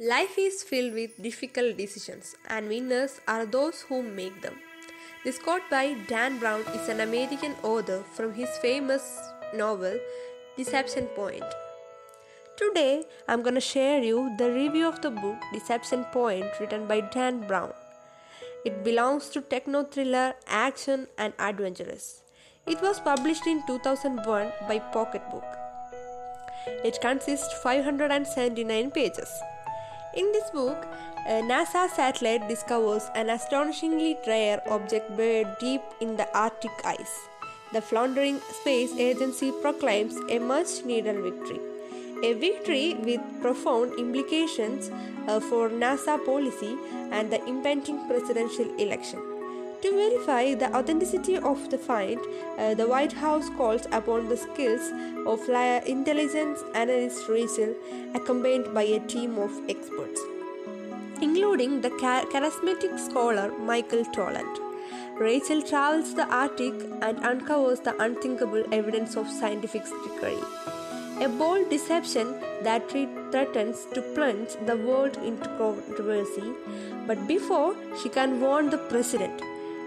Life is filled with difficult decisions, and winners are those who make them. This quote by Dan Brown is an American author from his famous novel Deception Point. Today, I'm to share you the review of the book Deception Point written by Dan Brown. It belongs to techno thriller, action, and adventurous. It was published in 2001 by Pocketbook. It consists 579 pages. In this book, a NASA satellite discovers an astonishingly rare object buried deep in the Arctic ice. The floundering space agency proclaims a much needed victory. A victory with profound implications uh, for NASA policy and the impending presidential election. To verify the authenticity of the find, uh, the White House calls upon the skills of intelligence analyst Rachel, accompanied by a team of experts, including the charismatic scholar Michael Tolland. Rachel travels the Arctic and uncovers the unthinkable evidence of scientific trickery. A bold deception that threatens to plunge the world into controversy, but before she can warn the president,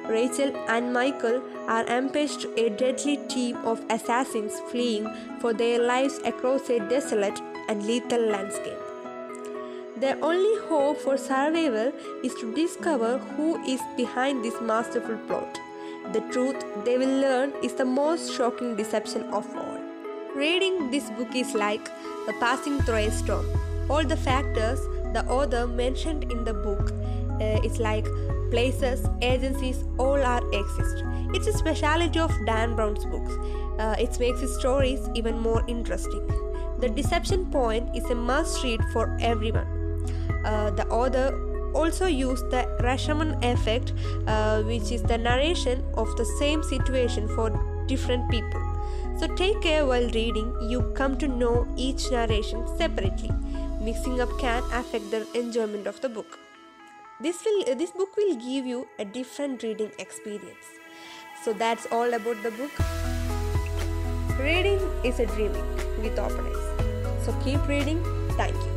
Rachel and Michael are ambushed a deadly team of assassins fleeing for their lives across a desolate and lethal landscape. Their only hope for survival is to discover who is behind this masterful plot. The truth they will learn is the most shocking deception of all. Reading this book is like a passing through a storm. All the factors the author mentioned in the book it's like places, agencies, all are exist. It's a speciality of Dan Brown's books. Uh, it makes his stories even more interesting. The Deception Point is a must read for everyone. Uh, the author also used the Rashomon effect, uh, which is the narration of the same situation for different people. So take care while reading, you come to know each narration separately. Mixing up can affect the enjoyment of the book this will this book will give you a different reading experience. So that's all about the book. Reading is a dreaming with open eyes so keep reading. Thank you